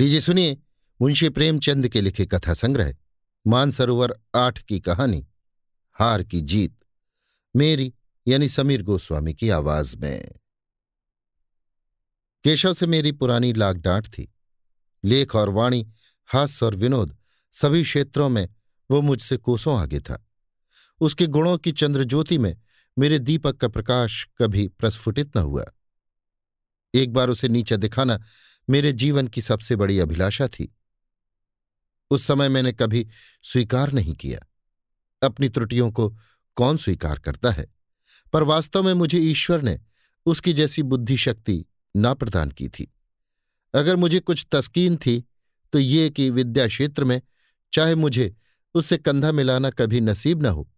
लीजिए सुनिए, मुंशी प्रेमचंद के लिखे कथा संग्रह, मानसरोवर आठ की कहानी, हार की जीत, मेरी यानी समीर गोस्वामी की आवाज़ में। केशव से मेरी पुरानी लाग डांट थी। लेख और वाणी, हास्य और विनोद, सभी क्षेत्रों में वो मुझसे कोसों आगे था। उसके गुणों की चंद्रज्योति में मेरे दीपक का प्रकाश कभी प्रस्फुटित न हुआ। एक बार उसे नीचा दिखाना मेरे जीवन की सबसे बड़ी अभिलाषा थी। उस समय मैंने कभी स्वीकार नहीं किया। अपनी त्रुटियों को कौन स्वीकार करता है? पर वास्तव में मुझे ईश्वर ने उसकी जैसी बुद्धि शक्ति ना प्रदान की थी। अगर मुझे कुछ तस्कीन थी तो ये कि विद्या क्षेत्र में चाहे मुझे उससे कंधा मिलाना कभी नसीब न हो,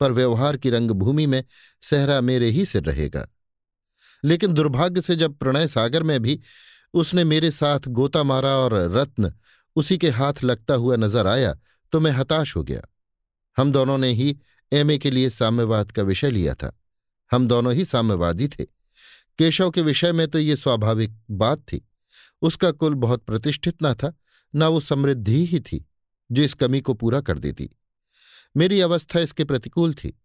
पर व्यवहार की रंगभूमि में सहरा मेरे ही सिर रहेगा। लेकिन दुर्भाग्य से जब प्रणय सागर में भी उसने मेरे साथ गोता मारा और रत्न उसी के हाथ लगता हुआ नज़र आया तो मैं हताश हो गया। हम दोनों ने ही एमए के लिए साम्यवाद का विषय लिया था। हम दोनों ही साम्यवादी थे। केशव के विषय में तो ये स्वाभाविक बात थी। उसका कुल बहुत प्रतिष्ठित न था, न वो समृद्धि ही थी, जो इस कमी को पूरा कर देती। मेरी अवस्था इसके प्रतिकूल थी।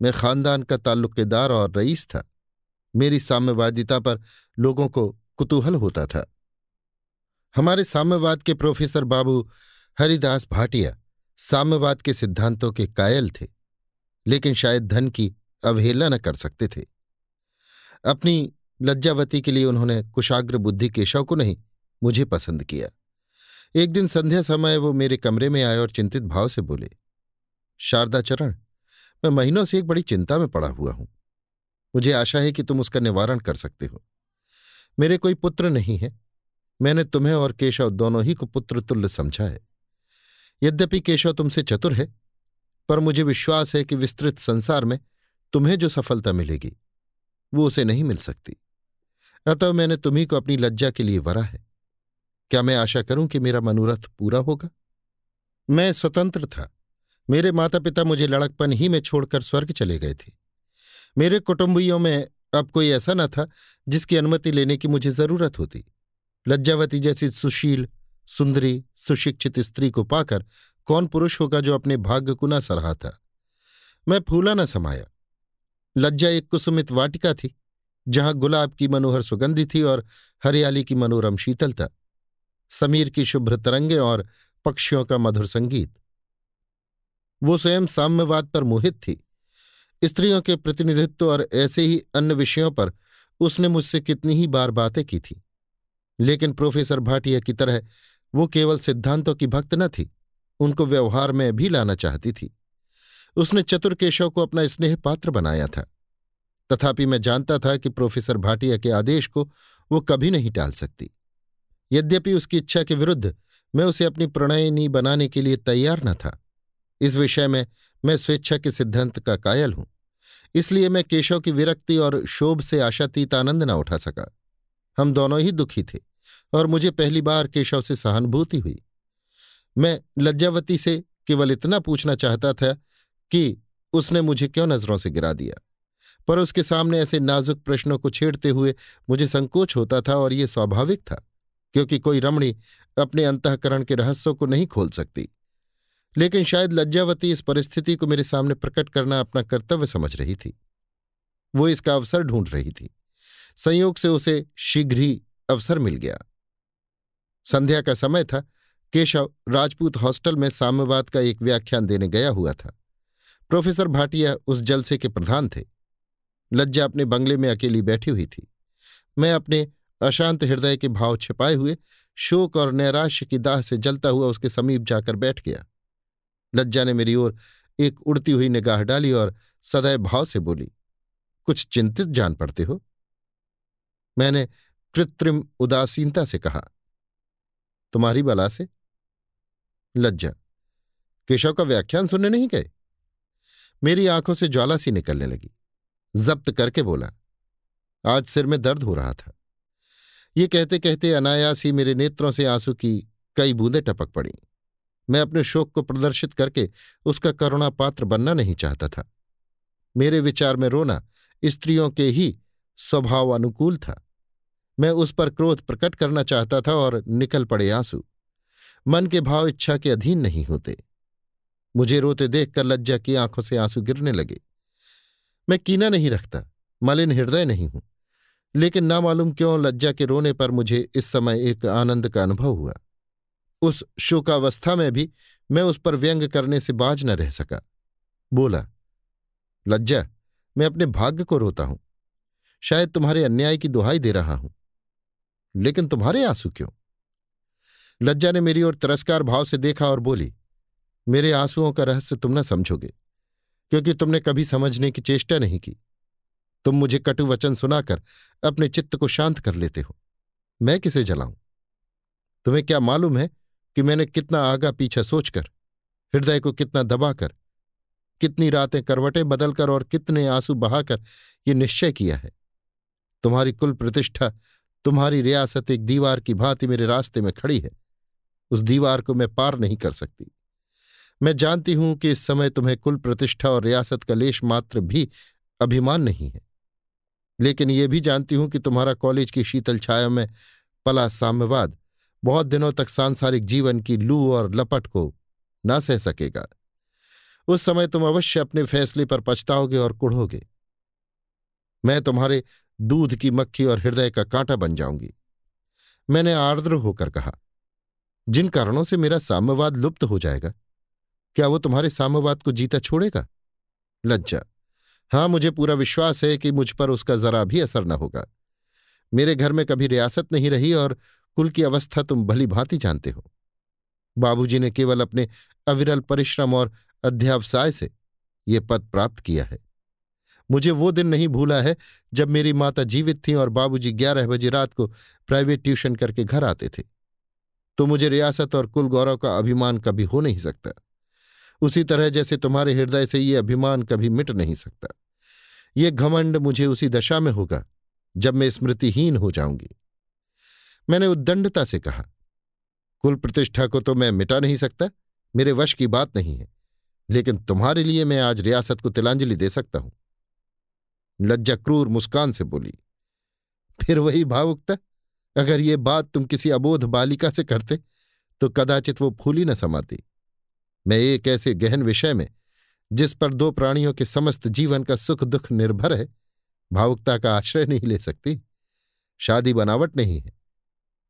मैं खानदान का ताल्लुकेदार और रईस था। मेरी साम्यवादिता पर लोगों को कुतूहल होता था। हमारे साम्यवाद के प्रोफेसर बाबू हरिदास भाटिया साम्यवाद के सिद्धांतों के कायल थे, लेकिन शायद धन की अवहेलना न कर सकते थे। अपनी लज्जावती के लिए उन्होंने कुशाग्र बुद्धि केशव को नहीं, मुझे पसंद किया। एक दिन संध्या समय वो मेरे कमरे में आए और चिंतित भाव से बोले, शारदा चरण, मैं महीनों से एक बड़ी चिंता में पड़ा हुआ हूँ। मुझे आशा है कि तुम उसका निवारण कर सकते हो। मेरे कोई पुत्र नहीं है। मैंने तुम्हें और केशव दोनों ही को पुत्र तुल्य समझा है। यद्यपि केशव तुमसे चतुर है, पर मुझे विश्वास है कि विस्तृत संसार में तुम्हें जो सफलता मिलेगी, वो उसे नहीं मिल सकती। अतः मैंने तुम्ही को अपनी लज्जा के लिए वरा है। क्या मैं आशा करूँ कि मेरा मनोरथ पूरा होगा? मैं स्वतंत्र था। मेरे माता पिता मुझे लड़कपन ही में छोड़कर स्वर्ग चले गए थे। मेरे कुटुंबियों में अब कोई ऐसा न था जिसकी अनुमति लेने की मुझे ज़रूरत होती। लज्जावती जैसी सुशील, सुंदरी, सुशिक्षित स्त्री को पाकर कौन पुरुष होगा जो अपने भाग्य को न सराहा था? मैं फूला न समाया। लज्जा एक कुसुमित वाटिका थी, जहाँ गुलाब की मनोहर सुगंधि थी और हरियाली की मनोरम शीतलता, समीर की शुभ्र तरंगे और पक्षियों का मधुर संगीत। वो स्वयं साम्यवाद पर मोहित थी। स्त्रियों के प्रतिनिधित्व और ऐसे ही अन्य विषयों पर उसने मुझसे कितनी ही बार बातें की थी। लेकिन प्रोफेसर भाटिया की तरह वो केवल सिद्धांतों की भक्त न थी, उनको व्यवहार में भी लाना चाहती थी। उसने चतुर केशव को अपना स्नेह पात्र बनाया था। तथापि मैं जानता था कि प्रोफेसर भाटिया के आदेश को वो कभी नहीं टाल सकती। यद्यपि उसकी इच्छा के विरुद्ध मैं उसे अपनी प्रणयनी बनाने के लिए तैयार न था। इस विषय में मैं स्वेच्छा के सिद्धांत का कायल हूँ। इसलिए मैं केशव की विरक्ति और शोभ से आशातीत आनंद न उठा सका। हम दोनों ही दुखी थे और मुझे पहली बार केशव से सहानुभूति हुई। मैं लज्जावती से केवल इतना पूछना चाहता था कि उसने मुझे क्यों नज़रों से गिरा दिया? पर उसके सामने ऐसे नाजुक प्रश्नों को छेड़ते हुए मुझे संकोच होता था और ये स्वाभाविक था, क्योंकि कोई रमणी अपने अंतकरण के रहस्यों को नहीं खोल सकती। लेकिन शायद लज्जावती इस परिस्थिति को मेरे सामने प्रकट करना अपना कर्तव्य समझ रही थी। वो इसका अवसर ढूंढ रही थी। संयोग से उसे शीघ्र ही अवसर मिल गया। संध्या का समय था। केशव राजपूत हॉस्टल में साम्यवाद का एक व्याख्यान देने गया हुआ था। प्रोफेसर भाटिया उस जलसे के प्रधान थे। लज्जा अपने बंगले में अकेली बैठी हुई थी। मैं अपने अशांत हृदय के भाव छिपाए हुए शोक और नैराश्य की दाह से जलता हुआ उसके समीप जाकर बैठ गया। लज्जा ने मेरी ओर एक उड़ती हुई निगाह डाली और सदैव भाव से बोली, कुछ चिंतित जान पड़ते हो? मैंने कृत्रिम उदासीनता से कहा, तुम्हारी बला से? लज्जा, केशव का व्याख्यान सुनने नहीं गए? मेरी आँखों से ज्वाला सी निकलने लगी, जब्त करके बोला, आज सिर में दर्द हो रहा था। ये कहते कहते अनायास ही मेरे नेत्रों से आँसू की कई बूंदें टपक पड़ी। मैं अपने शोक को प्रदर्शित करके उसका करुणा पात्र बनना नहीं चाहता था। मेरे विचार में रोना स्त्रियों के ही स्वभाव अनुकूल था। मैं उस पर क्रोध प्रकट करना चाहता था और निकल पड़े आँसू। मन के भाव इच्छा के अधीन नहीं होते। मुझे रोते देखकर लज्जा की आँखों से आँसू गिरने लगे। मैं कीना नहीं रखता, मलिन हृदय नहीं हूँ। लेकिन ना मालूम क्यों लज्जा के रोने पर मुझे इस समय एक आनंद का अनुभव हुआ। उस शोकावस्था में भी मैं उस पर व्यंग करने से बाज न रह सका। बोला, लज्जा, मैं अपने भाग्य को रोता हूँ। शायद तुम्हारे अन्याय की दुहाई दे रहा हूँ। लेकिन तुम्हारे आँसू क्यों? लज्जा ने मेरी ओर तिरस्कार भाव से देखा और बोली, मेरे आंसुओं का रहस्य तुम न समझोगे, क्योंकि तुमने कभी समझने की चेष्टा नहीं की। तुम मुझे कटु वचन सुनाकर अपने चित्त को शांत कर लेते हो। मैं किसे जलाऊं? तुम्हें क्या मालूम है कि मैंने कितना आगा पीछा सोचकर, हृदय को कितना दबाकर, कितनी रातें करवटें बदलकर और कितने आँसू बहाकर ये निश्चय किया है। तुम्हारी कुल प्रतिष्ठा, तुम्हारी रियासत एक दीवार की भांति मेरे रास्ते में खड़ी है। उस दीवार को मैं पार नहीं कर सकती। मैं जानती हूँ कि इस समय तुम्हें कुल प्रतिष्ठा और रियासत का लेश मात्र भी अभिमान नहीं है। लेकिन ये भी जानती हूँ कि तुम्हारा कॉलेज की शीतल छाया में पला साम्यवाद बहुत दिनों तक सांसारिक जीवन की लू और लपट को ना सह सकेगा। उस समय तुम अवश्य अपने फैसले पर पछताओगे और कुढ़ोगे। मैं तुम्हारे दूध की मक्खी और हृदय का कांटा बन जाऊँगी। मैंने आर्द्र होकर कहा, जिन कारणों से मेरा साम्यवाद लुप्त हो जाएगा, क्या वो तुम्हारे साम्यवाद को जीता छोड़ेगा? लज्जा। हाँ, मुझे पूरा विश्वास है कि मुझ पर उसका जरा भी असर न होगा। मेरे घर में कभी रियासत नहीं रही और कुल की अवस्था तुम भली भांति जानते हो। बाबूजी ने केवल अपने अविरल परिश्रम और अध्यावसाय से ये पद प्राप्त किया है। मुझे वो दिन नहीं भूला है जब मेरी माता जीवित थी और बाबूजी ग्यारह बजे रात को प्राइवेट ट्यूशन करके घर आते थे। तो मुझे रियासत और कुल गौरव का अभिमान कभी हो नहीं सकता। उसी तरह जैसे तुम्हारे हृदय से ये अभिमान कभी मिट नहीं सकता। ये घमंड मुझे उसी दशा में होगा जब मैं स्मृतिहीन हो जाऊँगी। मैंने उद्दंडता से कहा, कुल प्रतिष्ठा को तो मैं मिटा नहीं सकता, मेरे वश की बात नहीं है, लेकिन तुम्हारे लिए मैं आज रियासत को तिलांजलि दे सकता हूँ। लज्जा क्रूर मुस्कान से बोली, फिर वही भावुकता, अगर ये बात तुम किसी अबोध बालिका से करते तो कदाचित वो फूली न समाती। मैं एक ऐसे गहन विषय में, जिस पर दो प्राणियों के समस्त जीवन का सुख दुख निर्भर है, भावुकता का आश्रय नहीं ले सकती। शादी बनावट नहीं है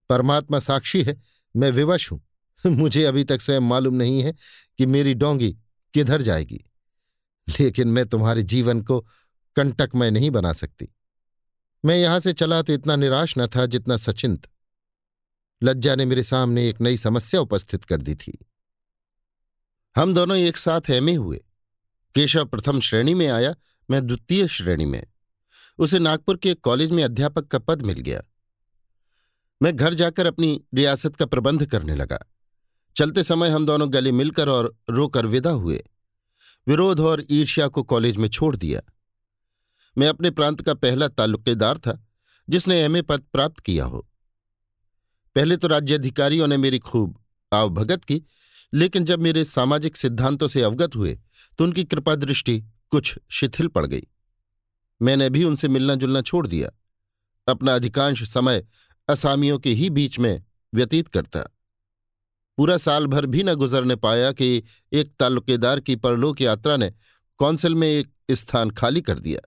परमात्मा साक्षी है, मैं विवश हूँ। मुझे अभी तक स्वयं मालूम नहीं है कि मेरी डोंगी किधर जाएगी। लेकिन मैं तुम्हारे जीवन को कंटकमय नहीं बना सकती। मैं यहाँ से चला तो इतना निराश न था जितना सचिंत। लज्जा ने मेरे सामने एक नई समस्या उपस्थित कर दी थी। हम दोनों एक साथ एमए हुए। केशव प्रथम श्रेणी में आया, मैं द्वितीय श्रेणी में। उसे नागपुर के कॉलेज में अध्यापक का पद मिल गया। मैं घर जाकर अपनी रियासत का प्रबंध करने लगा। चलते समय हम दोनों गले मिलकर और रोकर विदा हुए। विरोध और ईर्ष्या को कॉलेज में छोड़ दिया। मैं अपने प्रांत का पहला ताल्लुकेदार था, जिसने एमए पद प्राप्त किया हो। पहले तो राज्याधिकारियों ने मेरी खूब आवभगत की, लेकिन जब मेरे सामाजिक सिद्धांतों से अवगत हुए तो उनकी कृपा दृष्टि कुछ शिथिल पड़ गई। मैंने भी उनसे मिलना जुलना छोड़ दिया। अपना अधिकांश समय असामियों के ही बीच में व्यतीत करता। पूरा साल भर भी न गुजरने पाया कि एक ताल्लुकेदार की परलोक यात्रा ने कौंसिल में एक स्थान खाली कर दिया।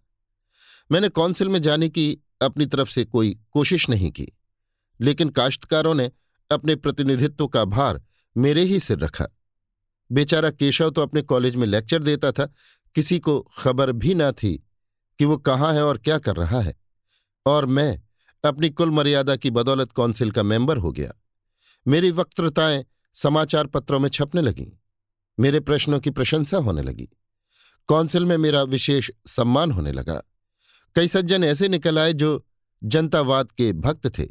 मैंने कौंसिल में जाने की अपनी तरफ़ से कोई कोशिश नहीं की, लेकिन काश्तकारों ने अपने प्रतिनिधित्व का भार मेरे ही सिर रखा। बेचारा केशव तो अपने कॉलेज में लेक्चर देता था, किसी को खबर भी ना थी कि वो कहाँ है और क्या कर रहा है, और मैं अपनी कुल मर्यादा की बदौलत कौंसिल का मेंबर हो गया। मेरी वक्तृताएँ समाचार पत्रों में छपने लगीं। मेरे प्रश्नों की प्रशंसा होने लगी। कौंसिल में मेरा विशेष सम्मान होने लगा। कई सज्जन ऐसे निकल आए जो जनतावाद के भक्त थे।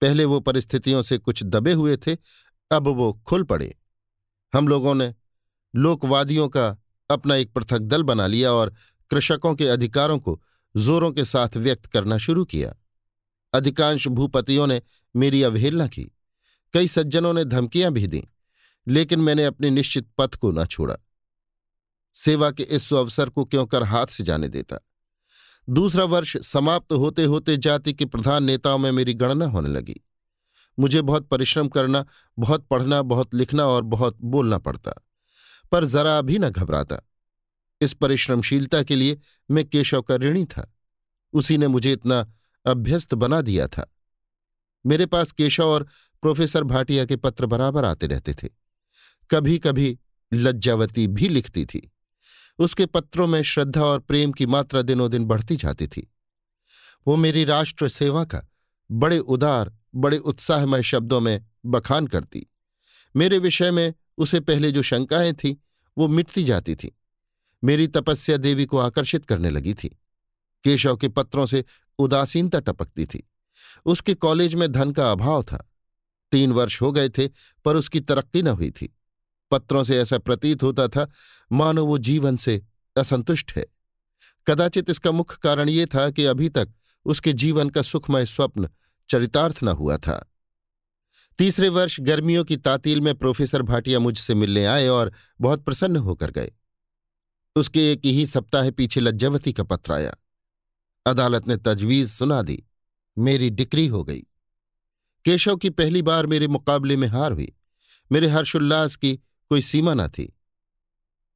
पहले वो परिस्थितियों से कुछ दबे हुए थे, अब वो खुल पड़े। हम लोगों ने लोकवादियों का अपना एक पृथक दल बना लिया और कृषकों के अधिकारों को जोरों के साथ व्यक्त करना शुरू किया। अधिकांश भूपतियों ने मेरी अवहेलना की। कई सज्जनों ने धमकियाँ भी दी, लेकिन मैंने अपने निश्चित पथ को न छोड़ा। सेवा के इस अवसर को क्यों कर हाथ से जाने देता? दूसरा वर्ष समाप्त होते होते जाति के प्रधान नेताओं में मेरी गणना होने लगी। मुझे बहुत परिश्रम करना, बहुत पढ़ना, बहुत लिखना और बहुत बोलना पड़ता, पर जरा भी न घबराता। इस परिश्रमशीलता के लिए मैं केशव का ऋणी था। उसी ने मुझे इतना अभ्यस्त बना दिया था। मेरे पास केशव और प्रोफेसर भाटिया के पत्र बराबर आते रहते थे। कभी कभी लज्जावती भी लिखती थी। उसके पत्रों में श्रद्धा और प्रेम की मात्रा दिनों दिन बढ़ती जाती थी। वो मेरी राष्ट्र सेवा का बड़े उदार, बड़े उत्साहमय शब्दों में बखान करती। मेरे विषय में उसे पहले जो शंकाएँ थीं, वो मिटती जाती थी। मेरी तपस्या देवी को आकर्षित करने लगी थी। केशव के पत्रों से उदासीनता टपकती थी। उसके कॉलेज में धन का अभाव था। तीन वर्ष हो गए थे, पर उसकी तरक्की न हुई थी। पत्रों से ऐसा प्रतीत होता था, मानो वो जीवन से असंतुष्ट है। कदाचित इसका मुख्य कारण ये था कि अभी तक उसके जीवन का सुखमय स्वप्न चरितार्थ न हुआ था। तीसरे वर्ष गर्मियों की तातील में प्रोफेसर भाटिया मुझसे मिलने आए और बहुत प्रसन्न होकर गए। उसके एक ही सप्ताह पीछे लज्जावती का पत्र आया। अदालत ने तजवीज सुना दी। मेरी डिक्री हो गई। केशव की पहली बार मेरे मुकाबले में हार हुई। मेरे हर्षोल्लास की कोई सीमा न थी।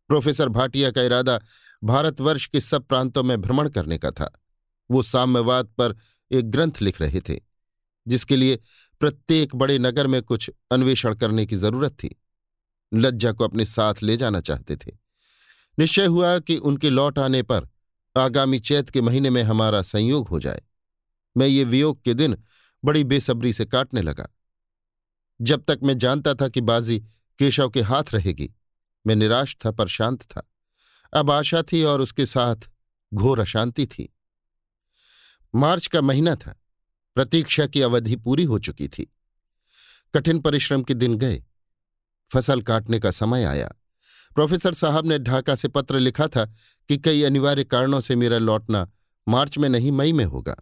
प्रोफेसर भाटिया का इरादा भारतवर्ष के सब प्रांतों में भ्रमण करने का था। वो साम्यवाद पर एक ग्रंथ लिख रहे थे, जिसके लिए प्रत्येक बड़े नगर में कुछ अन्वेषण करने की ज़रूरत थी। लज्जा को अपने साथ ले जाना चाहते थे। निश्चय हुआ कि उनके लौट आने पर आगामी चैत के महीने में हमारा संयोग हो जाए। मैं ये वियोग के दिन बड़ी बेसब्री से काटने लगा। जब तक मैं जानता था कि बाजी केशव के हाथ रहेगी, मैं निराश था, पर शांत था। अब आशा थी और उसके साथ घोर अशांति थी। मार्च का महीना था। प्रतीक्षा की अवधि पूरी हो चुकी थी। कठिन परिश्रम के दिन गए। फ़सल काटने का समय आया। प्रोफेसर साहब ने ढाका से पत्र लिखा था कि कई अनिवार्य कारणों से मेरा लौटना मार्च में नहीं, मई में होगा।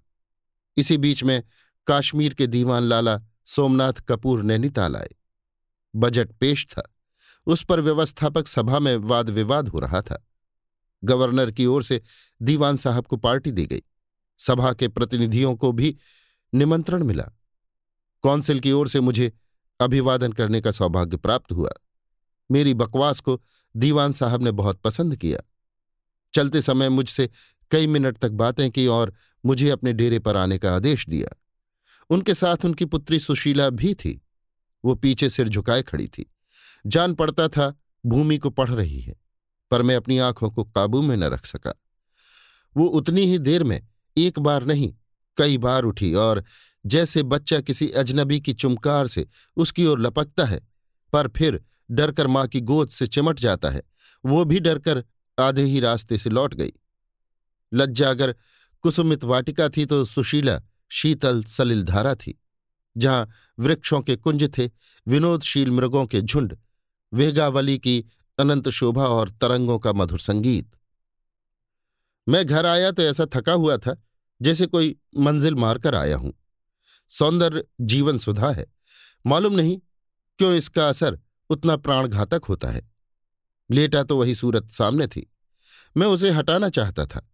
इसी बीच में काश्मीर के दीवान लाला सोमनाथ कपूर नैनीताल आए। बजट पेश था। उस पर व्यवस्थापक सभा में वाद विवाद हो रहा था। गवर्नर की ओर से दीवान साहब को पार्टी दी गई। सभा के प्रतिनिधियों को भी निमंत्रण मिला। कौंसिल की ओर से मुझे अभिवादन करने का सौभाग्य प्राप्त हुआ। मेरी बकवास को दीवान साहब ने बहुत पसंद किया। चलते समय मुझसे कई मिनट तक बातें की और मुझे अपने डेरे पर आने का आदेश दिया। उनके साथ उनकी पुत्री सुशीला भी थी। वो पीछे सिर झुकाए खड़ी थी। जान पड़ता था भूमि को पढ़ रही है, पर मैं अपनी आँखों को काबू में न रख सका। वो उतनी ही देर में एक बार नहीं, कई बार उठी और जैसे बच्चा किसी अजनबी की चुमकार से उसकी ओर लपकता है, पर फिर डरकर माँ की गोद से चिमट जाता है। वो भी डरकर आधे ही रास्ते से लौट गई। लज्जा अगर कुसुमित वाटिका थी तो सुशीला शीतल सलिल धारा थी। जहाँ वृक्षों के कुंज थे, विनोदशील मृगों के झुंड, वेगावली की अनंत शोभा और तरंगों का मधुर संगीत। मैं घर आया तो ऐसा थका हुआ था, जैसे कोई मंजिल मारकर आया हूँ। सौंदर्य जीवन सुधा है। मालूम नहीं क्यों इसका असर उतना प्राणघातक होता है। लेटा तो वही सूरत सामने थी। मैं उसे हटाना चाहता था।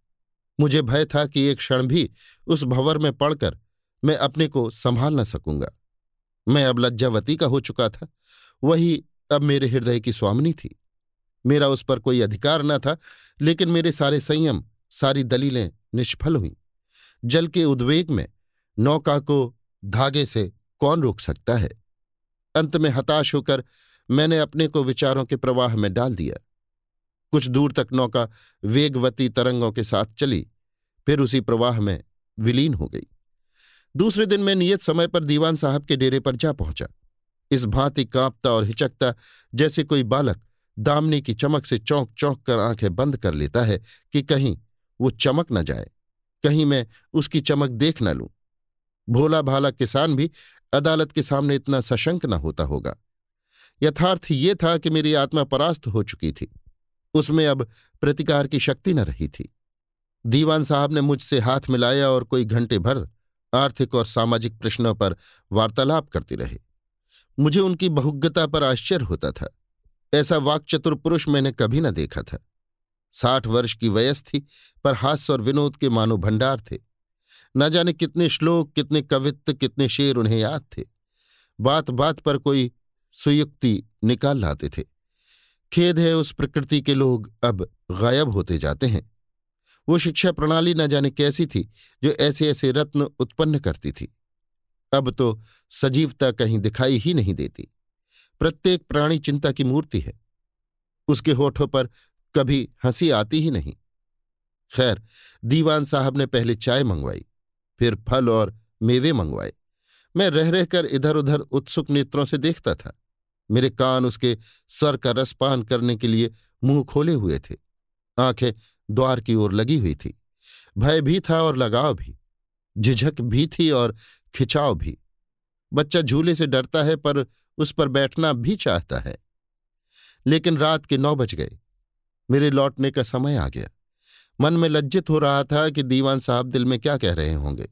मुझे भय था कि एक क्षण भी उस भंवर में पड़कर मैं अपने को संभाल न सकूँगा। मैं अब लज्जावती का हो चुका था। वही अब मेरे हृदय की स्वामिनी थी। मेरा उस पर कोई अधिकार न था, लेकिन मेरे सारे संयम, सारी दलीलें निष्फल हुईं। जल के उद्वेग में नौका को धागे से कौन रोक सकता है? अंत में हताश होकर मैंने अपने को विचारों के प्रवाह में डाल दिया। कुछ दूर तक नौका वेगवती तरंगों के साथ चली, फिर उसी प्रवाह में विलीन हो गई। दूसरे दिन मैं नियत समय पर दीवान साहब के डेरे पर जा पहुँचा। इस भांति कांपता और हिचकता जैसे कोई बालक दामनी की चमक से चौंक चौंक कर आँखें बंद कर लेता है कि कहीं वो चमक न जाए, कहीं मैं उसकी चमक देख न लूँ। भोला भाला किसान भी अदालत के सामने इतना सशंक न होता होगा। यथार्थ ये था कि मेरी आत्मा परास्त हो चुकी थी। उसमें अब प्रतिकार की शक्ति न रही थी। दीवान साहब ने मुझसे हाथ मिलाया और कोई घंटे भर आर्थिक और सामाजिक प्रश्नों पर वार्तालाप करते रहे। मुझे उनकी बहुज्ञता पर आश्चर्य होता था। ऐसा वाक्चतुर पुरुष मैंने कभी न देखा था। साठ वर्ष की वयस थी पर हास्य और विनोद के मानो भंडार थे। न जाने कितने श्लोक, कितने कवित्व, कितने शेर उन्हें याद थे। बात बात पर कोई सुयुक्ति निकाल लाते थे। खेद है उस प्रकृति के लोग अब गायब होते जाते हैं। वो शिक्षा प्रणाली न जाने कैसी थी जो ऐसे ऐसे रत्न उत्पन्न करती थी। अब तो सजीवता कहीं दिखाई ही नहीं देती। प्रत्येक प्राणी चिंता की मूर्ति है। उसके होठों पर कभी हँसी आती ही नहीं। खैर, दीवान साहब ने पहले चाय मंगवाई, फिर फल और मेवे मंगवाए। मैं रह रहकर इधर उधर उत्सुक नेत्रों से देखता था। मेरे कान उसके स्वर का रसपान करने के लिए मुँह खोले हुए थे। आँखें द्वार की ओर लगी हुई थी। भय भी था और लगाव भी। झिझक भी थी और खिंचाव भी। बच्चा झूले से डरता है, पर उस पर बैठना भी चाहता है। लेकिन रात के नौ बज गए। मेरे लौटने का समय आ गया। मन में लज्जित हो रहा था कि दीवान साहब दिल में क्या कह रहे होंगे।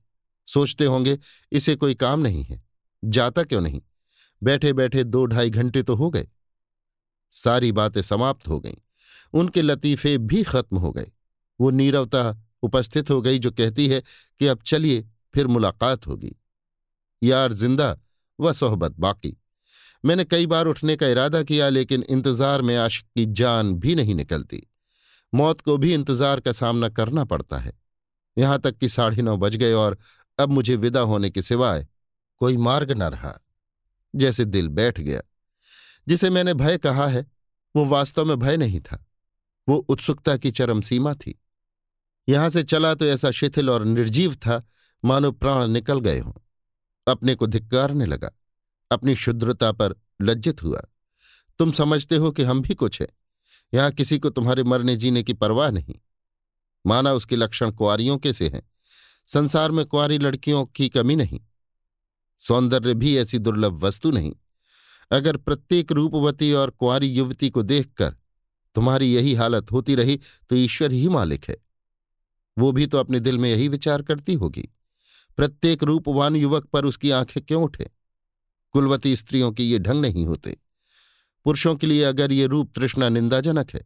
सोचते होंगे, इसे कोई काम नहीं है। जाता क्यों नहीं? बैठे बैठे दो ढाई घंटे तो हो गए। सारी बातें समाप्त हो गईं। उनके लतीफे भी खत्म हो गए। वो नीरवता उपस्थित हो गई, जो कहती है कि अब चलिए, फिर मुलाकात होगी। यार ज़िंदा व सोहबत बाकी। मैंने कई बार उठने का इरादा किया, लेकिन इंतज़ार में आशिक की जान भी नहीं निकलती। मौत को भी इंतज़ार का सामना करना पड़ता है। यहाँ तक कि साढ़े नौ बज गए और अब मुझे विदा होने के सिवाय कोई मार्ग न रहा। जैसे दिल बैठ गया। जिसे मैंने भय कहा है, वो वास्तव में भय नहीं था। वो उत्सुकता की चरम सीमा थी। यहाँ से चला तो ऐसा शिथिल और निर्जीव था, मानो प्राण निकल गए हों। अपने को धिक्कारने लगा। अपनी शुद्रता पर लज्जित हुआ। तुम समझते हो कि हम भी कुछ हैं। यहाँ किसी को तुम्हारे मरने जीने की परवाह नहीं। माना उसके लक्षण कुआरियों के से हैं। संसार में कुआरी लड़कियों की कमी नहीं। सौंदर्य भी ऐसी दुर्लभ वस्तु नहीं। अगर प्रत्येक रूपवती और कुंवारी युवती को देखकर तुम्हारी यही हालत होती रही तो ईश्वर ही मालिक है। वो भी तो अपने दिल में यही विचार करती होगी। प्रत्येक रूपवान युवक पर उसकी आँखें क्यों उठे? कुलवती स्त्रियों के ये ढंग नहीं होते। पुरुषों के लिए अगर ये रूप तृष्णा निंदाजनक है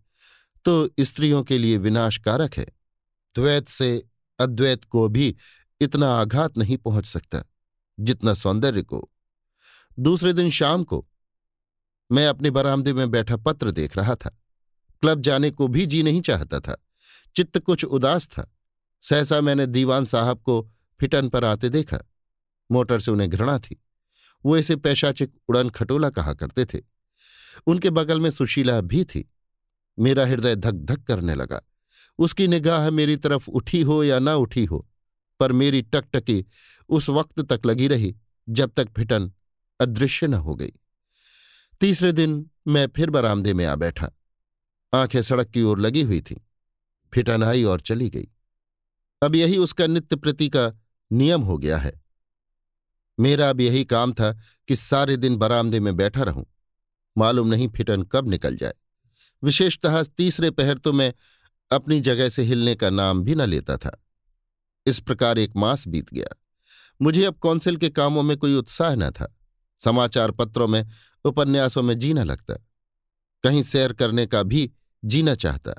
तो स्त्रियों के लिए विनाशकारक है। द्वैत से अद्वैत को भी इतना आघात नहीं पहुँच सकता। जितना सौंदर्य को। दूसरे दिन शाम को मैं अपने बरामदे में बैठा पत्र देख रहा था। क्लब जाने को भी जी नहीं चाहता था। चित्त कुछ उदास था। सहसा मैंने दीवान साहब को फिटन पर आते देखा। मोटर से उन्हें घृणा थी। वो इसे पैशाचिक उड़न खटोला कहा करते थे। उनके बगल में सुशीला भी थी। मेरा हृदय धक धक करने लगा। उसकी निगाह मेरी तरफ़ उठी हो या ना उठी हो पर मेरी टकटकी उस वक्त तक लगी रही जब तक फिटन अदृश्य न हो गई। तीसरे दिन मैं फिर बरामदे में आ बैठा। आँखें सड़क की ओर लगी हुई थीं। फिटन आई और चली गई। अब यही उसका नित्य प्रति का नियम हो गया है। मेरा अब यही काम था कि सारे दिन बरामदे में बैठा रहूँ। मालूम नहीं फिटन कब निकल जाए। विशेषतः तीसरे पहर तो मैं अपनी जगह से हिलने का नाम भी न लेता था। इस प्रकार एक मास बीत गया। मुझे अब कौंसिल के कामों में कोई उत्साह न था। समाचार पत्रों में, उपन्यासों में जीना लगता। कहीं सैर करने का भी जीना चाहता।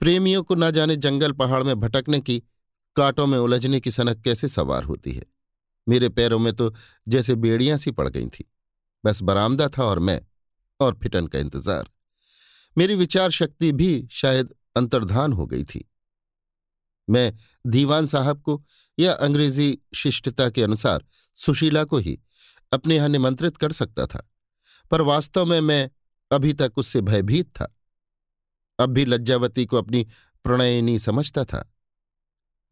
प्रेमियों को न जाने जंगल पहाड़ में भटकने की, कांटों में उलझने की सनक कैसे सवार होती है। मेरे पैरों में तो जैसे बेड़ियाँ सी पड़ गई थी। बस बरामदा था और मैं, और फिटन का इंतज़ार। मेरी विचार शक्ति भी शायद अंतर्धान हो गई थी। मैं दीवान साहब को या अंग्रेज़ी शिष्टता के अनुसार सुशीला को ही अपने यहाँ निमंत्रित कर सकता था, पर वास्तव में मैं अभी तक उससे भयभीत था। अब भी लज्जावती को अपनी प्रणयनी समझता था।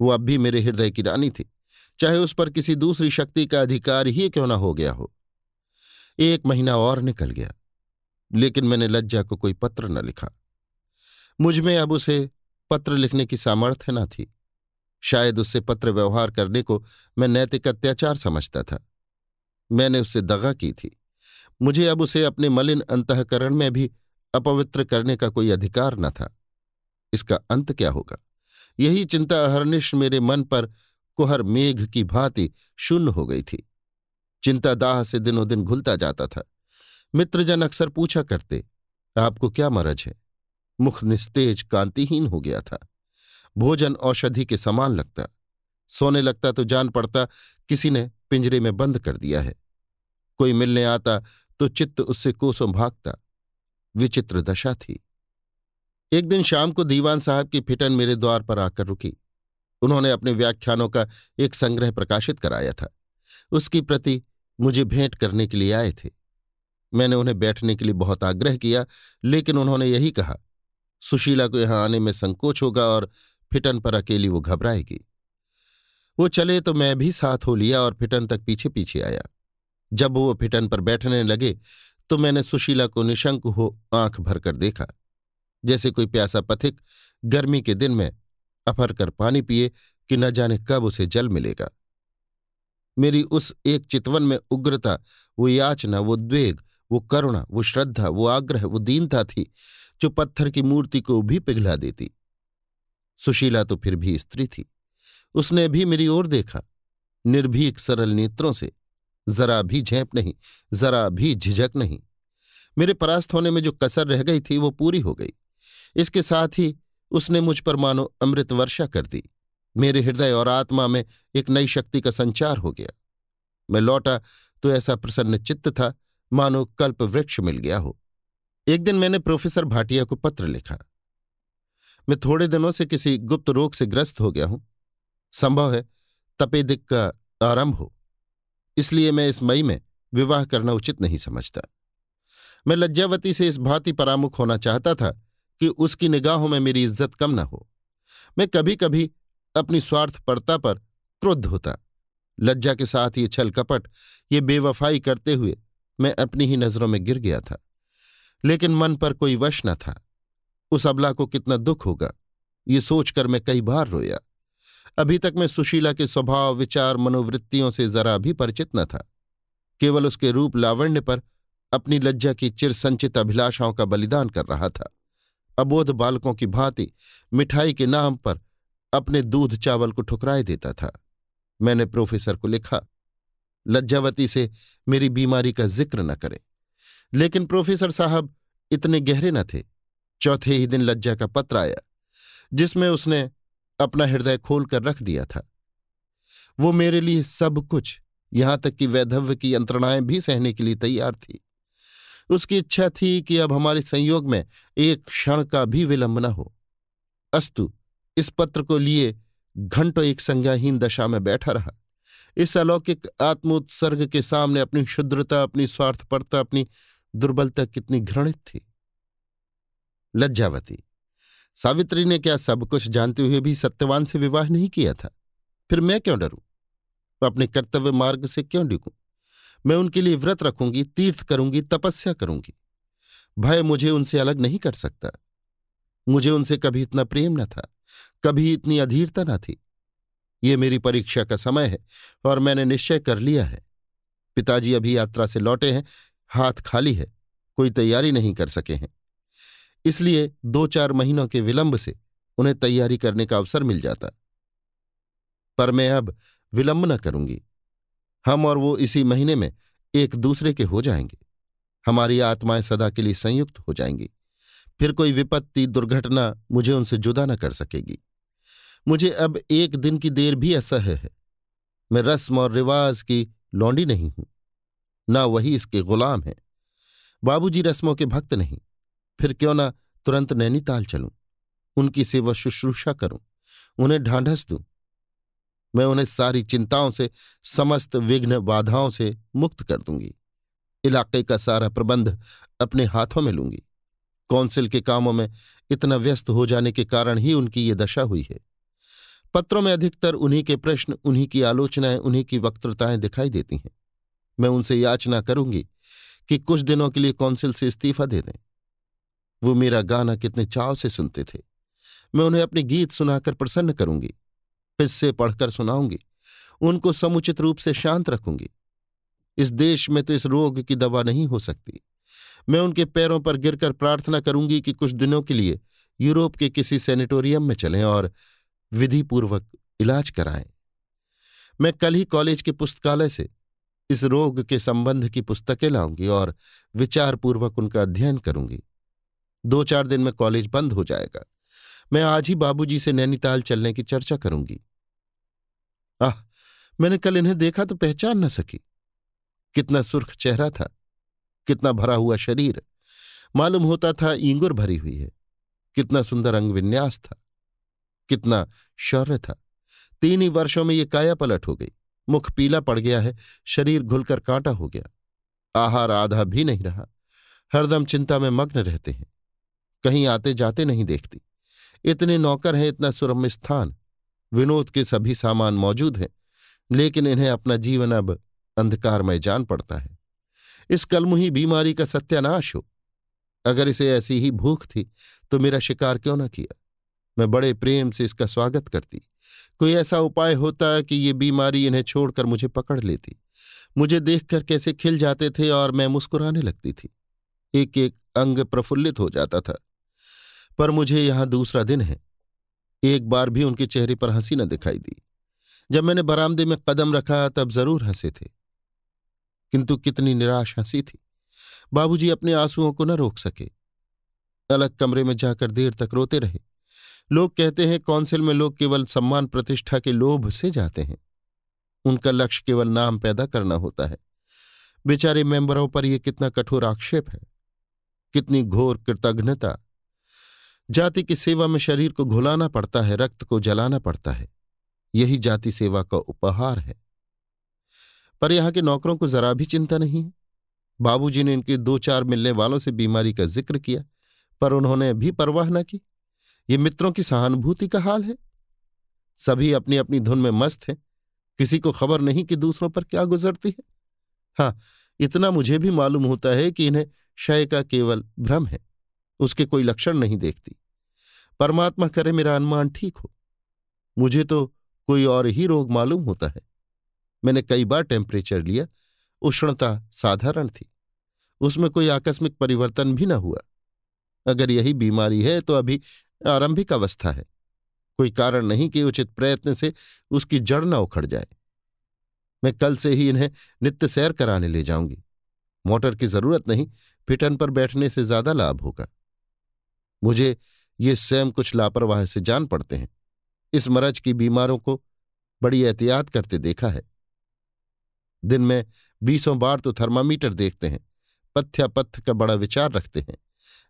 वो अब भी मेरे हृदय की रानी थी, चाहे उस पर किसी दूसरी शक्ति का अधिकार ही क्यों ना हो गया हो। एक महीना और निकल गया, लेकिन मैंने लज्जा को कोई पत्र न लिखा। मुझमें अब उसे पत्र लिखने की सामर्थ्य न थी। शायद उससे पत्र व्यवहार करने को मैं नैतिक अत्याचार समझता था। मैंने उससे दगा की थी। मुझे अब उसे अपने मलिन अंतकरण में भी अपवित्र करने का कोई अधिकार न था। इसका अंत क्या होगा? यही चिंता अहरनिश मेरे मन पर कुहर मेघ की भांति शून्य हो गई थी। चिंता दाह से दिनों दिन घुलता जाता था। मित्रजन अक्सर पूछा करते, आपको क्या मरज है? मुख निस्तेज, कांतिहीन हो गया था। भोजन औषधि के समान लगता। सोने लगता तो जान पड़ता, किसी ने पिंजरे में बंद कर दिया है। कोई मिलने आता तो चित्त उससे कोसों भागता। विचित्र दशा थी। एक दिन शाम को दीवान साहब की फिटन मेरे द्वार पर आकर रुकी। उन्होंने अपने व्याख्यानों का एक संग्रह प्रकाशित कराया था। उसकी प्रति मुझे भेंट करने के लिए आए थे। मैंने उन्हें बैठने के लिए बहुत आग्रह किया, लेकिन उन्होंने यही कहा सुशीला को यहाँ आने में संकोच होगा और फिटन पर अकेली वो घबराएगी। वो चले तो मैं भी साथ हो लिया और फिटन तक पीछे पीछे आया। जब वो फिटन पर बैठने लगे तो मैंने सुशीला को निशंक हो आँख भरकर देखा। जैसे कोई प्यासा पथिक गर्मी के दिन में अफर कर पानी पिए कि न जाने कब उसे जल मिलेगा। मेरी उस एक चितवन में उग्रता, वो याचना, वो द्वेग, वो करुणा, वो श्रद्धा, वो आग्रह, वो दीनता थी जो पत्थर की मूर्ति को भी पिघला देती। सुशीला तो फिर भी स्त्री थी। उसने भी मेरी ओर देखा। निर्भीक सरल नेत्रों से। जरा भी झेप नहीं, जरा भी झिझक नहीं। मेरे परास्त होने में जो कसर रह गई थी वो पूरी हो गई। इसके साथ ही उसने मुझ पर मानो अमृत वर्षा कर दी। मेरे हृदय और आत्मा में एक नई शक्ति का संचार हो गया। मैं लौटा तो ऐसा प्रसन्न चित्त था, मानो कल्प वृक्ष मिल गया हो। एक दिन मैंने प्रोफेसर भाटिया को पत्र लिखा। मैं थोड़े दिनों से किसी गुप्त रोग से ग्रस्त हो गया हूँ। संभव है तपेदिक का आरंभ हो। इसलिए मैं इस मई में विवाह करना उचित नहीं समझता। मैं लज्जावती से इस भांति परामुख होना चाहता था कि उसकी निगाहों में मेरी इज़्ज़त कम न हो। मैं कभी कभी अपनी स्वार्थपरता पर क्रुद्ध होता। लज्जा के साथ ये छल कपट, ये बेवफाई करते हुए मैं अपनी ही नज़रों में गिर गया था। लेकिन मन पर कोई वश न था। उस अबला को कितना दुख होगा, ये सोचकर मैं कई बार रोया। अभी तक मैं सुशीला के स्वभाव, विचार, मनोवृत्तियों से जरा भी परिचित न था। केवल उसके रूप लावण्य पर अपनी लज्जा की चिरसंचित अभिलाषाओं का बलिदान कर रहा था। अबोध बालकों की भांति मिठाई के नाम पर अपने दूध चावल को ठुकराए देता था। मैंने प्रोफेसर को लिखा, लज्जावती से मेरी बीमारी का ज़िक्र न करे। लेकिन प्रोफेसर साहब इतने गहरे न थे। चौथे ही दिन लज्जा का पत्र आया, जिसमें उसने अपना हृदय खोल कर रख दिया था। वो मेरे लिए सब कुछ, यहाँ तक कि वैधव्य की यंत्रणाएँ भी सहने के लिए तैयार थी। उसकी इच्छा थी कि अब हमारे संयोग में एक क्षण का भी विलंब न हो। अस्तु, इस पत्र को लिए घंटों एक संज्ञाहीन दशा में बैठा रहा। इस अलौकिक आत्मोत्सर्ग के सामने अपनी क्षुद्रता अपनी स्वार्थपरता, अपनी दुर्बलता कितनी घृणित थी। लज्जावती। सावित्री ने क्या सब कुछ जानते हुए भी सत्यवान से विवाह नहीं किया था? फिर मैं क्यों डरूं? अपने कर्तव्य मार्ग से क्यों डिगूं? मैं उनके लिए व्रत रखूँगी, तीर्थ करूँगी, तपस्या करूँगी। भय मुझे उनसे अलग नहीं कर सकता। मुझे उनसे कभी इतना प्रेम न था, कभी इतनी अधीरता न थी। ये मेरी परीक्षा का समय है और मैंने निश्चय कर लिया है। पिताजी अभी यात्रा से लौटे हैं हाथ खाली है, कोई तैयारी नहीं कर सके हैं। इसलिए दो चार महीनों के विलंब से उन्हें तैयारी करने का अवसर मिल जाता। पर मैं अब विलंब न करूँगी। हम और वो इसी महीने में एक दूसरे के हो जाएँगे। हमारी आत्माएँ सदा के लिए संयुक्त हो जाएँगी। फिर कोई विपत्ति, दुर्घटना मुझे उनसे जुदा न कर सकेगी। मुझे अब एक दिन की देर भी असह्य है। मैं रस्म और रिवाज की लौंडी नहीं हूँ। ना वही इसके गुलाम है। बाबूजी रस्मों के भक्त नहीं। फिर क्यों ना तुरंत नैनीताल चलूँ? उनकी सेवा शुश्रूषा करूँ? उन्हें ढांढस दूँ? मैं उन्हें सारी चिंताओं से, समस्त विघ्न बाधाओं से मुक्त कर दूँगी। इलाके का सारा प्रबंध अपने हाथों में लूँगी। कौंसिल के कामों में इतना व्यस्त हो जाने के कारण ही उनकी ये दशा हुई है। पत्रों में अधिकतर उन्हीं के प्रश्न, उन्हीं की आलोचनाएँ, उन्हीं की वक्तृताएँ दिखाई देती हैं। मैं उनसे याचना करूँगी कि कुछ दिनों के लिए कौंसिल से इस्तीफा दे दें। वो मेरा गाना कितने चाव से सुनते थे। मैं उन्हें अपने गीत सुनाकर प्रसन्न करूँगी हिस्से पढ़कर सुनाऊँगी, उनको समुचित रूप से शांत रखूँगी। इस देश में तो इस रोग की दवा नहीं हो सकती। मैं उनके पैरों पर गिरकर प्रार्थना करूँगी कि कुछ दिनों के लिए यूरोप के किसी सेनेटोरियम में चलें और विधिपूर्वक इलाज कराएँ। मैं कल ही कॉलेज के पुस्तकालय से इस रोग के संबंध की पुस्तकें लाऊँगी और विचारपूर्वक उनका अध्ययन करूँगी। दो चार दिन में कॉलेज बंद हो जाएगा। मैं आज ही बाबूजी से नैनीताल चलने की चर्चा करूँगी। आह, मैंने कल इन्हें देखा तो पहचान न सकी। कितना सुर्ख चेहरा था, कितना भरा हुआ शरीर। मालूम होता था ईंगुर भरी हुई है। कितना सुंदर अंग विन्यास था, कितना शौर्य था। तीन ही वर्षों में ये काया पलट हो गई। मुख पीला पड़ गया है, शरीर घुलकर कांटा हो गया। आहार आधा भी नहीं रहा, हरदम चिंता में मग्न रहते हैं। कहीं आते जाते नहीं देखती। इतने नौकर हैं, इतना सुरम्य स्थान विनोद के सभी सामान मौजूद हैं, लेकिन इन्हें अपना जीवन अब अंधकारमय जान पड़ता है। इस कलमुही बीमारी का सत्यानाश हो। अगर इसे ऐसी ही भूख थी तो मेरा शिकार क्यों ना किया? मैं बड़े प्रेम से इसका स्वागत करती। कोई ऐसा उपाय होता कि ये बीमारी इन्हें छोड़कर मुझे पकड़ लेती? मुझे देखकर कैसे खिल जाते थे और मैं मुस्कुराने लगती थी? एक एक अंग प्रफुल्लित हो जाता था। पर मुझे यहाँ दूसरा दिन है। एक बार भी उनके चेहरे पर हँसी न दिखाई दी। जब मैंने बरामदे में कदम रखा, तब ज़रूर हंसे थे। किंतु कितनी निराश हँसी थी। बाबूजी अपने आंसुओं को न रोक सके। अलग कमरे में जाकर देर तक रोते रहे। लोग कहते हैं, कौंसिल में लोग केवल सम्मान प्रतिष्ठा के लोभ से जाते हैं। उनका लक्ष्य केवल नाम पैदा करना होता है। बेचारे मेंबरों पर यह कितना कठोर आक्षेप है। कितनी घोर कृतज्ञता। जाति की सेवा में शरीर को घुलाना पड़ता है, रक्त को जलाना पड़ता है। यही जाति सेवा का उपहार है। पर यहाँ के नौकरों को जरा भी चिंता नहीं है। बाबूजी ने इनके दो चार मिलने वालों से बीमारी का ज़िक्र किया, पर उन्होंने भी परवाह न की। ये मित्रों की सहानुभूति का हाल है। सभी अपनी अपनी धुन में मस्त हैं। किसी को खबर नहीं कि दूसरों पर क्या गुजरती है। हाँ इतना मुझे भी मालूम होता है कि इन्हें क्षय का केवल भ्रम है। उसके कोई लक्षण नहीं देखती। परमात्मा करे मेरा अनुमान ठीक हो। मुझे तो कोई और ही रोग मालूम होता है। मैंने कई बार टेम्परेचर लिया। उष्णता साधारण थी। उसमें कोई आकस्मिक परिवर्तन भी न हुआ। अगर यही बीमारी है तो अभी आरंभिक अवस्था है। कोई कारण नहीं कि उचित प्रयत्न से उसकी जड़ न उखड़ जाए। मैं कल से ही इन्हें नित्य सैर कराने ले जाऊँगी। मोटर की ज़रूरत नहीं फिटन पर बैठने से ज़्यादा लाभ होगा। मुझे ये स्वयं कुछ लापरवाह से जान पड़ते हैं। इस मरज की बीमारों को बड़ी एहतियात करते देखा है। दिन में बीसों बार तो थर्मामीटर देखते हैं। पथ्यापथ्य का बड़ा विचार रखते हैं।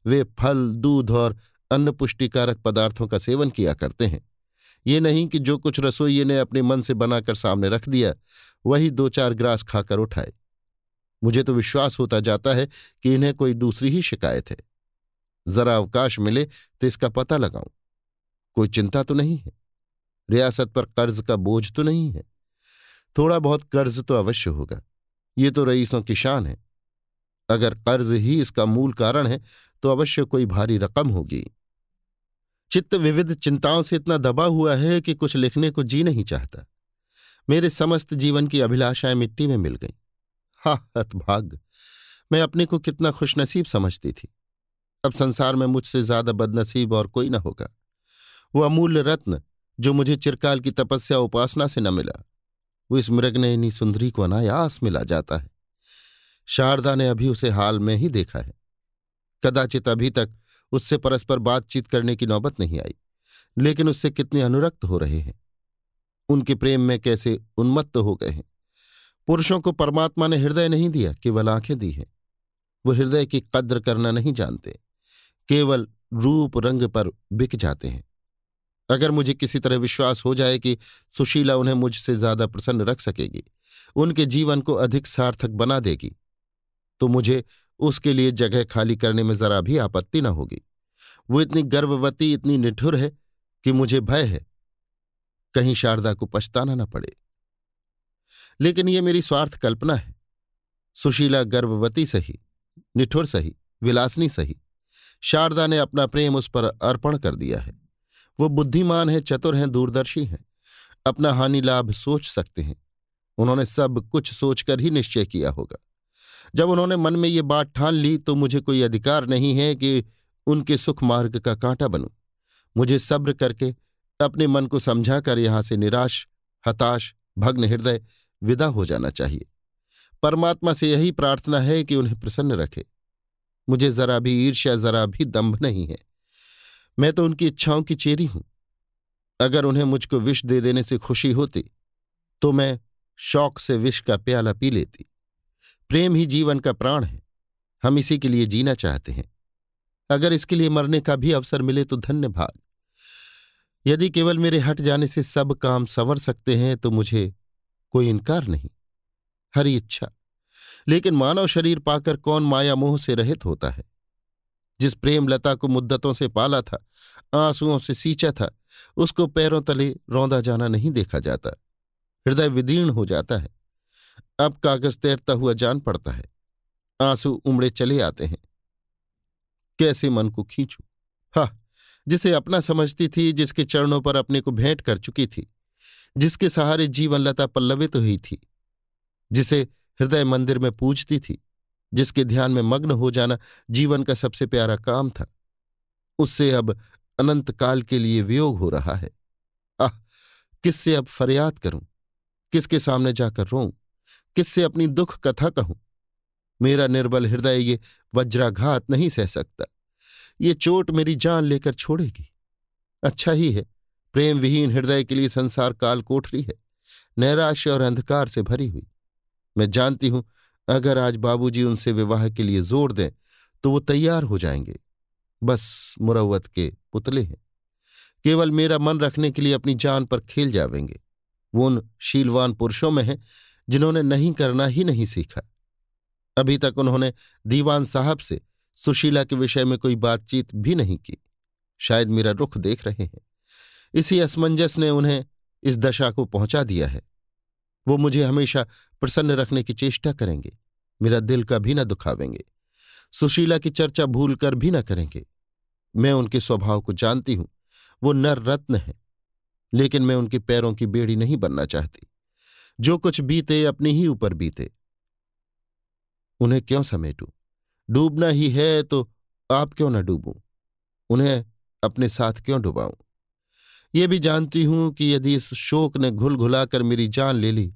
वे फल, दूध और अन्न पुष्टिकारक पदार्थों का सेवन किया करते हैं। ये नहीं कि जो कुछ रसोई ने अपने मन से बनाकर सामने रख दिया, वही दो चार ग्रास खाकर उठाए। मुझे तो विश्वास होता जाता है कि इन्हें कोई दूसरी ही शिकायत है। जरा अवकाश मिले तो इसका पता लगाऊँ। कोई चिंता तो नहीं है। रियासत पर कर्ज का बोझ तो नहीं है। थोड़ा बहुत कर्ज तो अवश्य होगा। ये तो रईसों की शान है। अगर कर्ज ही इसका मूल कारण है तो अवश्य कोई भारी रकम होगी। चित्त विविध चिंताओं से इतना दबा हुआ है कि कुछ लिखने को जी नहीं चाहता। मेरे समस्त जीवन की अभिलाषाएँ मिट्टी में मिल गईं। हा, हतभाग। मैं अपने को कितना खुशनसीब समझती थी। अब संसार में मुझसे ज़्यादा बदनसीब और कोई न होगा। वो अमूल्य रत्न, जो मुझे चिरकाल की तपस्या उपासना से न मिला। वो इस मृगनयनी सुंदरी को अनायास मिला जाता है। शारदा ने अभी उसे हाल में ही देखा है। कदाचित अभी तक उससे परस्पर बातचीत करने की नौबत नहीं आई। लेकिन उससे कितने अनुरक्त हो रहे हैं। उनके प्रेम में कैसे उन्मत्त हो गए हैं। पुरुषों को परमात्मा ने हृदय नहीं दिया, केवल आँखें दी हैं। वो हृदय की कद्र करना नहीं जानते। केवल रूप रंग पर बिक जाते हैं। अगर मुझे किसी तरह विश्वास हो जाए कि सुशीला उन्हें मुझसे ज़्यादा प्रसन्न रख सकेगी, उनके जीवन को अधिक सार्थक बना देगी तो मुझे उसके लिए जगह खाली करने में जरा भी आपत्ति न होगी। वो इतनी गर्भवती, इतनी निठुर है कि मुझे भय है। कहीं शारदा को पछताना न पड़े। लेकिन ये मेरी स्वार्थ कल्पना है। सुशीला गर्भवती सही, निठुर सही, विलासनी सही। शारदा ने अपना प्रेम उस पर अर्पण कर दिया है। वो बुद्धिमान है, चतुर हैं, दूरदर्शी हैं। अपना हानि लाभ सोच सकते हैं। उन्होंने सब कुछ सोचकर ही निश्चय किया होगा। जब उन्होंने मन में ये बात ठान ली तो मुझे कोई अधिकार नहीं है कि उनके सुख मार्ग का कांटा बनूं। मुझे सब्र करके, अपने मन को समझाकर यहाँ से निराश, हताश, भग्न हृदय विदा हो जाना चाहिए। परमात्मा से यही प्रार्थना है कि उन्हें प्रसन्न रखे। मुझे जरा भी ईर्ष्या, जरा भी दंभ नहीं है। मैं तो उनकी इच्छाओं की चेरी हूँ। अगर उन्हें मुझको विष दे देने से खुशी होती तो मैं शौक से विष का प्याला पी लेती। प्रेम ही जीवन का प्राण है। हम इसी के लिए जीना चाहते हैं। अगर इसके लिए मरने का भी अवसर मिले तो धन्य भाग। यदि केवल मेरे हट जाने से सब काम संवर सकते हैं तो मुझे कोई इनकार नहीं। हरी इच्छा। लेकिन मानव शरीर पाकर कौन माया मोह से रहित होता है? जिस प्रेम लता को मुद्दतों से पाला था, आंसुओं से सींचा था, उसको पैरों तले रौंदा जाना नहीं देखा जाता। हृदय विदीर्ण हो जाता है। अब कागज़ तैरता हुआ जान पड़ता है। आँसू उमड़े चले आते हैं। कैसे मन को खींचू? हा, जिसे अपना समझती थी, जिसके चरणों पर अपने को भेंट कर चुकी थी, जिसके सहारे जीवन लता पल्लवित हुई थी, जिसे हृदय मंदिर में पूजती थी, जिसके ध्यान में मग्न हो जाना जीवन का सबसे प्यारा काम था। उससे अब अनंत काल के लिए वियोग हो रहा है। आह, किससे अब फरियाद करूँ? किसके सामने जाकर रोऊं? किससे अपनी दुख कथा कहूँ? मेरा निर्बल हृदय ये वज्राघात नहीं सह सकता। ये चोट मेरी जान लेकर छोड़ेगी। अच्छा ही है प्रेम विहीन हृदय के लिए संसार काल कोठरी है, नैराश्य और अंधकार से भरी हुई। मैं जानती हूँ, अगर आज बाबूजी उनसे विवाह के लिए ज़ोर दें तो वो तैयार हो जाएँगे। बस मुरवत के पुतले हैं। केवल मेरा मन रखने के लिए अपनी जान पर खेल जावेंगे। वो उन शीलवान पुरुषों में है जिन्होंने नहीं करना ही नहीं सीखा। अभी तक उन्होंने दीवान साहब से सुशीला के विषय में कोई बातचीत भी नहीं की। शायद मेरा रुख देख रहे हैं। इसी असमंजस ने उन्हें इस दशा को पहुँचा दिया है। वो मुझे हमेशा प्रसन्न रखने की चेष्टा करेंगे, मेरा दिल का भी न दुखावेंगे। सुशीला की चर्चा भूल कर भी न करेंगे। मैं उनके स्वभाव को जानती हूँ, वो नर रत्न है, लेकिन मैं उनके पैरों की बेड़ी नहीं बनना चाहती। जो कुछ बीते अपने ही ऊपर बीते। उन्हें क्यों समेटूं? डूबना ही है तो आप क्यों न डूबूं? उन्हें अपने साथ क्यों डुबाऊं? ये भी जानती हूँ कि यदि इस शोक ने घुल घुलाकर मेरी जान ले ली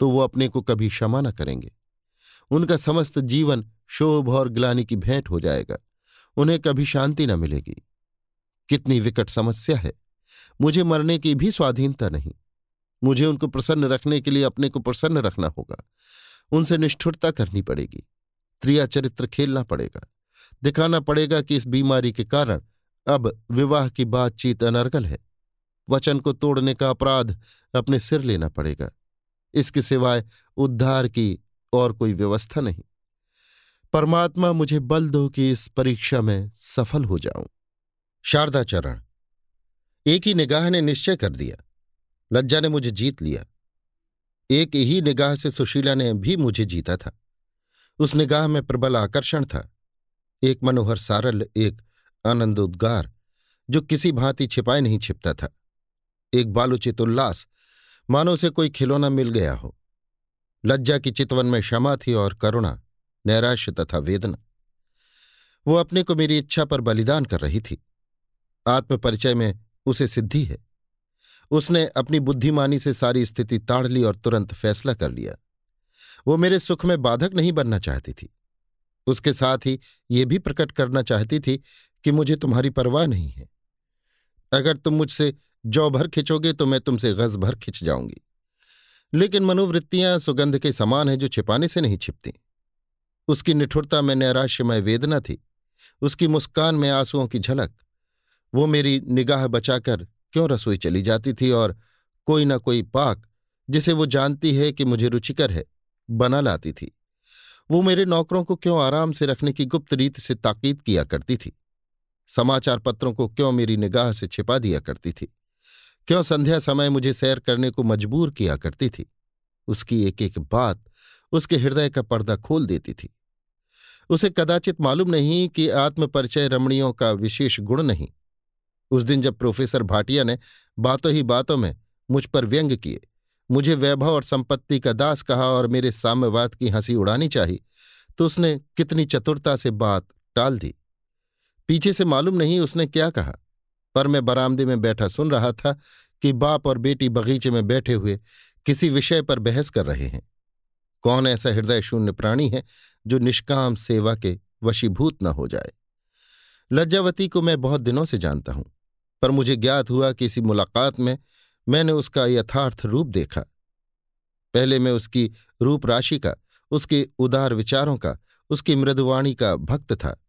तो वो अपने को कभी क्षमा न करेंगे। उनका समस्त जीवन शोभ और ग्लानी की भेंट हो जाएगा। उन्हें कभी शांति न मिलेगी। कितनी विकट समस्या है। मुझे मरने की भी स्वाधीनता नहीं। मुझे उनको प्रसन्न रखने के लिए अपने को प्रसन्न रखना होगा। उनसे निष्ठुरता करनी पड़ेगी। त्रिया चरित्र खेलना पड़ेगा। दिखाना पड़ेगा कि इस बीमारी के कारण अब विवाह की बातचीत अनर्गल है। वचन को तोड़ने का अपराध अपने सिर लेना पड़ेगा। इसके सिवाय उद्धार की और कोई व्यवस्था नहीं। परमात्मा मुझे बल दो कि इस परीक्षा में सफल हो जाऊँ। शारदाचरण, एक ही निगाह ने निश्चय कर दिया। लज्जा ने मुझे जीत लिया। एक ही निगाह से सुशीला ने भी मुझे जीता था। उस निगाह में प्रबल आकर्षण था। एक मनोहर सारल, एक आनंद उद्गार, जो किसी भांति छिपाए नहीं छिपता था। एक बालुचित उल्लास, मानो से कोई खिलौना मिल गया हो। लज्जा की चितवन में क्षमा थी और करुणा, नैराश्य तथा वेदना। वो अपने को मेरी इच्छा पर बलिदान कर रही थी। आत्मपरिचय में उसे सिद्धि है। उसने अपनी बुद्धिमानी से सारी स्थिति ताड़ ली और तुरंत फैसला कर लिया। वो मेरे सुख में बाधक नहीं बनना चाहती थी। उसके साथ ही ये भी प्रकट करना चाहती थी कि मुझे तुम्हारी परवाह नहीं है। अगर तुम मुझसे जौ भर खिंचोगे तो मैं तुमसे गज भर खिंच जाऊँगी। लेकिन मनोवृत्तियाँ सुगंध के समान है जो छिपाने से नहीं छिपती। उसकी निठुरता में नैराश्यमय वेदना थी। उसकी मुस्कान में आंसुओं की झलक। वो मेरी निगाह बचाकर क्यों रसोई चली जाती थी और कोई न कोई पाक, जिसे वो जानती है कि मुझे रुचिकर है, बना लाती थी। वो मेरे नौकरों को क्यों आराम से रखने की गुप्त रीत से ताकीद किया करती थी? समाचार पत्रों को क्यों मेरी निगाह से छिपा दिया करती थी? क्यों संध्या समय मुझे सैर करने को मजबूर किया करती थी? उसकी एक एक बात उसके हृदय का पर्दा खोल देती थी। उसे कदाचित मालूम नहीं कि आत्मपरिचय रमणियों का विशेष गुण नहीं। उस दिन जब प्रोफेसर भाटिया ने बातों ही बातों में मुझ पर व्यंग किए, मुझे वैभव और संपत्ति का दास कहा और मेरे साम्यवाद की हँसी उड़ानी चाहिए तो उसने कितनी चतुरता से बात टाल दी। पीछे से मालूम नहीं उसने क्या कहा, पर मैं बरामदे में बैठा सुन रहा था कि बाप और बेटी बगीचे में बैठे हुए किसी विषय पर बहस कर रहे हैं। कौन ऐसा हृदय शून्य प्राणी है जो निष्काम सेवा के वशीभूत न हो जाए? लज्जावती को मैं बहुत दिनों से जानता हूँ। पर मुझे ज्ञात हुआ कि इसी मुलाकात में मैंने उसका यथार्थ रूप देखा। पहले मैं उसकी रूप राशि का, उसके उदार विचारों का, उसकी मृदुवाणी का भक्त था।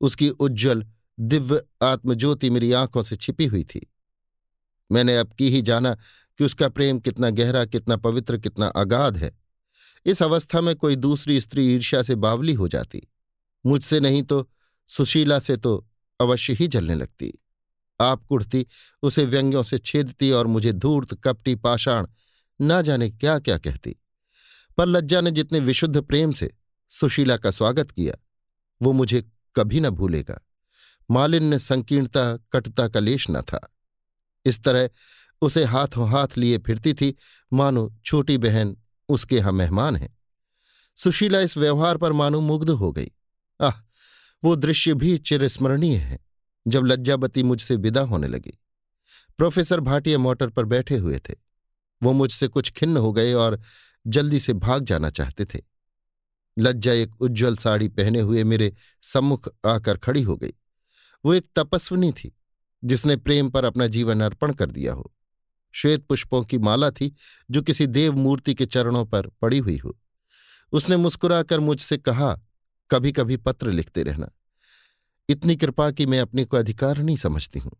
उसकी उज्ज्वल, दिव्य आत्मज्योति मेरी आँखों से छिपी हुई थी। मैंने अब की ही जाना कि उसका प्रेम कितना गहरा, कितना पवित्र, कितना अगाध है। इस अवस्था में कोई दूसरी स्त्री ईर्ष्या से बावली हो जाती। मुझसे नहीं तो सुशीला से तो अवश्य ही जलने लगती। आप कुड़ती उसे व्यंग्यों से छेदती और मुझे धूर्त, कपटी, पाषाण, ना जाने क्या क्या कहती। पर लज्जा ने जितने विशुद्ध प्रेम से सुशीला का स्वागत किया, वो मुझे कभी न भूलेगा। मालिन्य, संकीर्णता, कटता का लेश न था। इस तरह उसे हाथों हाथ लिए फिरती थी, मानो छोटी बहन उसके यहाँ मेहमान है। सुशीला इस व्यवहार पर मानो मुग्ध हो गई। आह, वो दृश्य भी चिरस्मरणीय है। जब लज्जावती मुझसे विदा होने लगी। प्रोफेसर भाटिया मोटर पर बैठे हुए थे। वो मुझसे कुछ खिन्न हो गए और जल्दी से भाग जाना चाहते थे। लज्जा एक उज्ज्वल साड़ी पहने हुए मेरे सम्मुख आकर खड़ी हो गई। वो एक तपस्विनी थी, जिसने प्रेम पर अपना जीवन अर्पण कर दिया हो। श्वेत पुष्पों की माला थी, जो किसी देव मूर्ति के चरणों पर पड़ी हुई हो। उसने मुस्कुराकर मुझसे कहा कभी कभी पत्र लिखते रहना। इतनी कृपा कि मैं अपने को अधिकार नहीं समझती हूँ।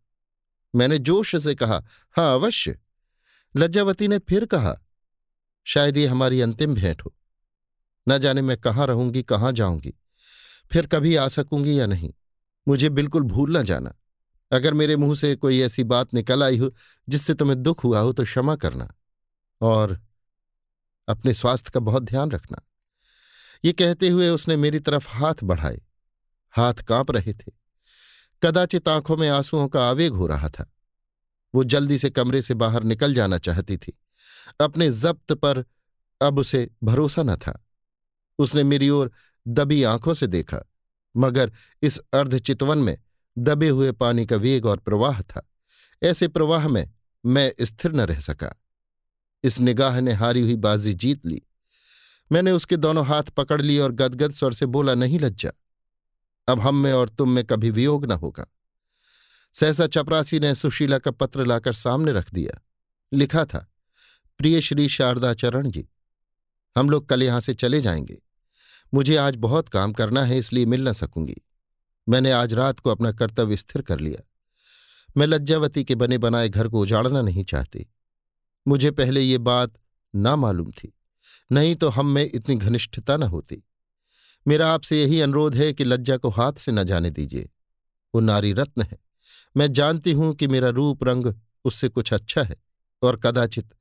मैंने जोश से कहा, हाँ, अवश्य। लज्जावती ने फिर कहा, शायद ये हमारी अंतिम भेंट हो। न जाने मैं कहाँ रहूँगी, कहाँ जाऊँगी। फिर कभी आ सकूँगी या नहीं? मुझे बिल्कुल भूल न जाना। अगर मेरे मुँह से कोई ऐसी बात निकल आई हो, जिससे तुम्हें दुख हुआ हो तो क्षमा करना। और अपने स्वास्थ्य का बहुत ध्यान रखना। ये कहते हुए उसने मेरी तरफ़ हाथ बढ़ाए। हाथ काँप रहे थे। कदाचित आँखों में आंसुओं का आवेग हो रहा था। वो जल्दी से कमरे से बाहर निकल जाना चाहती थी। अपने जब्त पर अब उसे भरोसा न था। उसने मेरी ओर दबी आँखों से देखा, मगर इस अर्धचितवन में दबे हुए पानी का वेग और प्रवाह था। ऐसे प्रवाह में मैं स्थिर न रह सका। इस निगाह ने हारी हुई बाजी जीत ली। मैंने उसके दोनों हाथ पकड़ लिए और गदगद स्वर से बोला, नहीं लज्जा। अब हम में और तुम में कभी वियोग न होगा। सहसा चपरासी ने सुशीला का पत्र लाकर सामने रख दिया। लिखा था, प्रिय श्री शारदाचरण जी, हम लोग कल यहाँ से चले जाएँगे। मुझे आज बहुत काम करना है, इसलिए मिल न सकूँगी। मैंने आज रात को अपना कर्तव्य स्थिर कर लिया। मैं लज्जावती के बने बनाए घर को उजाड़ना नहीं चाहती। मुझे पहले ये बात ना मालूम थी, नहीं तो हम में इतनी घनिष्ठता न होती। मेरा आपसे यही अनुरोध है कि लज्जा को हाथ से न जाने दीजिए। वो नारी रत्न है। मैं जानती हूँ कि मेरा रूप रंग उससे कुछ अच्छा है और कदाचित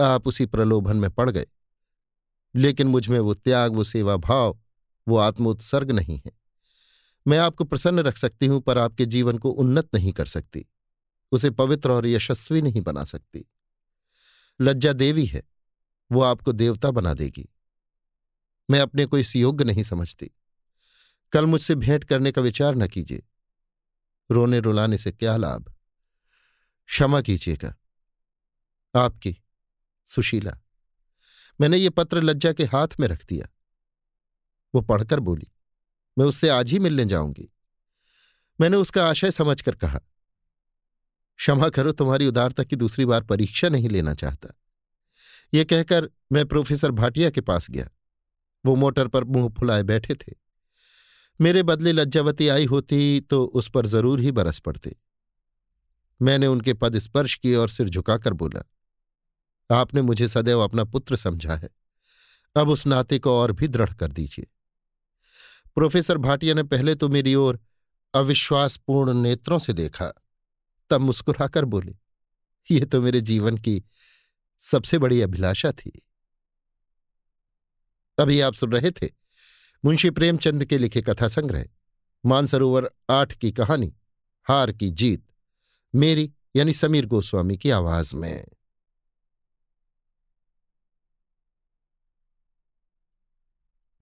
आप उसी प्रलोभन में पड़ गए। लेकिन मुझमें वो त्याग, वो सेवा भाव वो आत्मोत्सर्ग नहीं है। मैं आपको प्रसन्न रख सकती हूँ, पर आपके जीवन को उन्नत नहीं कर सकती। उसे पवित्र और यशस्वी नहीं बना सकती। लज्जा देवी है। वो आपको देवता बना देगी। मैं अपने को इस योग्य नहीं समझती। कल मुझसे भेंट करने का विचार न कीजिए। रोने रुलाने से क्या लाभ? क्षमा कीजिएगा। आपकी, सुशीला। मैंने ये पत्र लज्जा के हाथ में रख दिया। वो पढ़कर बोली, मैं उससे आज ही मिलने जाऊँगी। मैंने उसका आशय समझकर कहा, क्षमा करो, तुम्हारी उदारता की दूसरी बार परीक्षा नहीं लेना चाहता। ये कहकर मैं प्रोफेसर भाटिया के पास गया। वो मोटर पर मुँह फुलाए बैठे थे। मेरे बदले लज्जावती आई होती तो उस पर ज़रूर ही बरस पड़ते। मैंने उनके पद स्पर्श किए और सिर झुकाकर बोला, आपने मुझे सदैव अपना पुत्र समझा है। अब उस नाते को और भी दृढ़ कर दीजिए। प्रोफेसर भाटिया ने पहले तो मेरी ओर अविश्वासपूर्ण नेत्रों से देखा, तब मुस्कुराकर बोले, ये तो मेरे जीवन की सबसे बड़ी अभिलाषा थी। अभी आप सुन रहे थे मुंशी प्रेमचंद के लिखे कथा संग्रह, मानसरोवर आठ की कहानी, हार की जीत, मेरी यानी समीर गोस्वामी की आवाज़ में।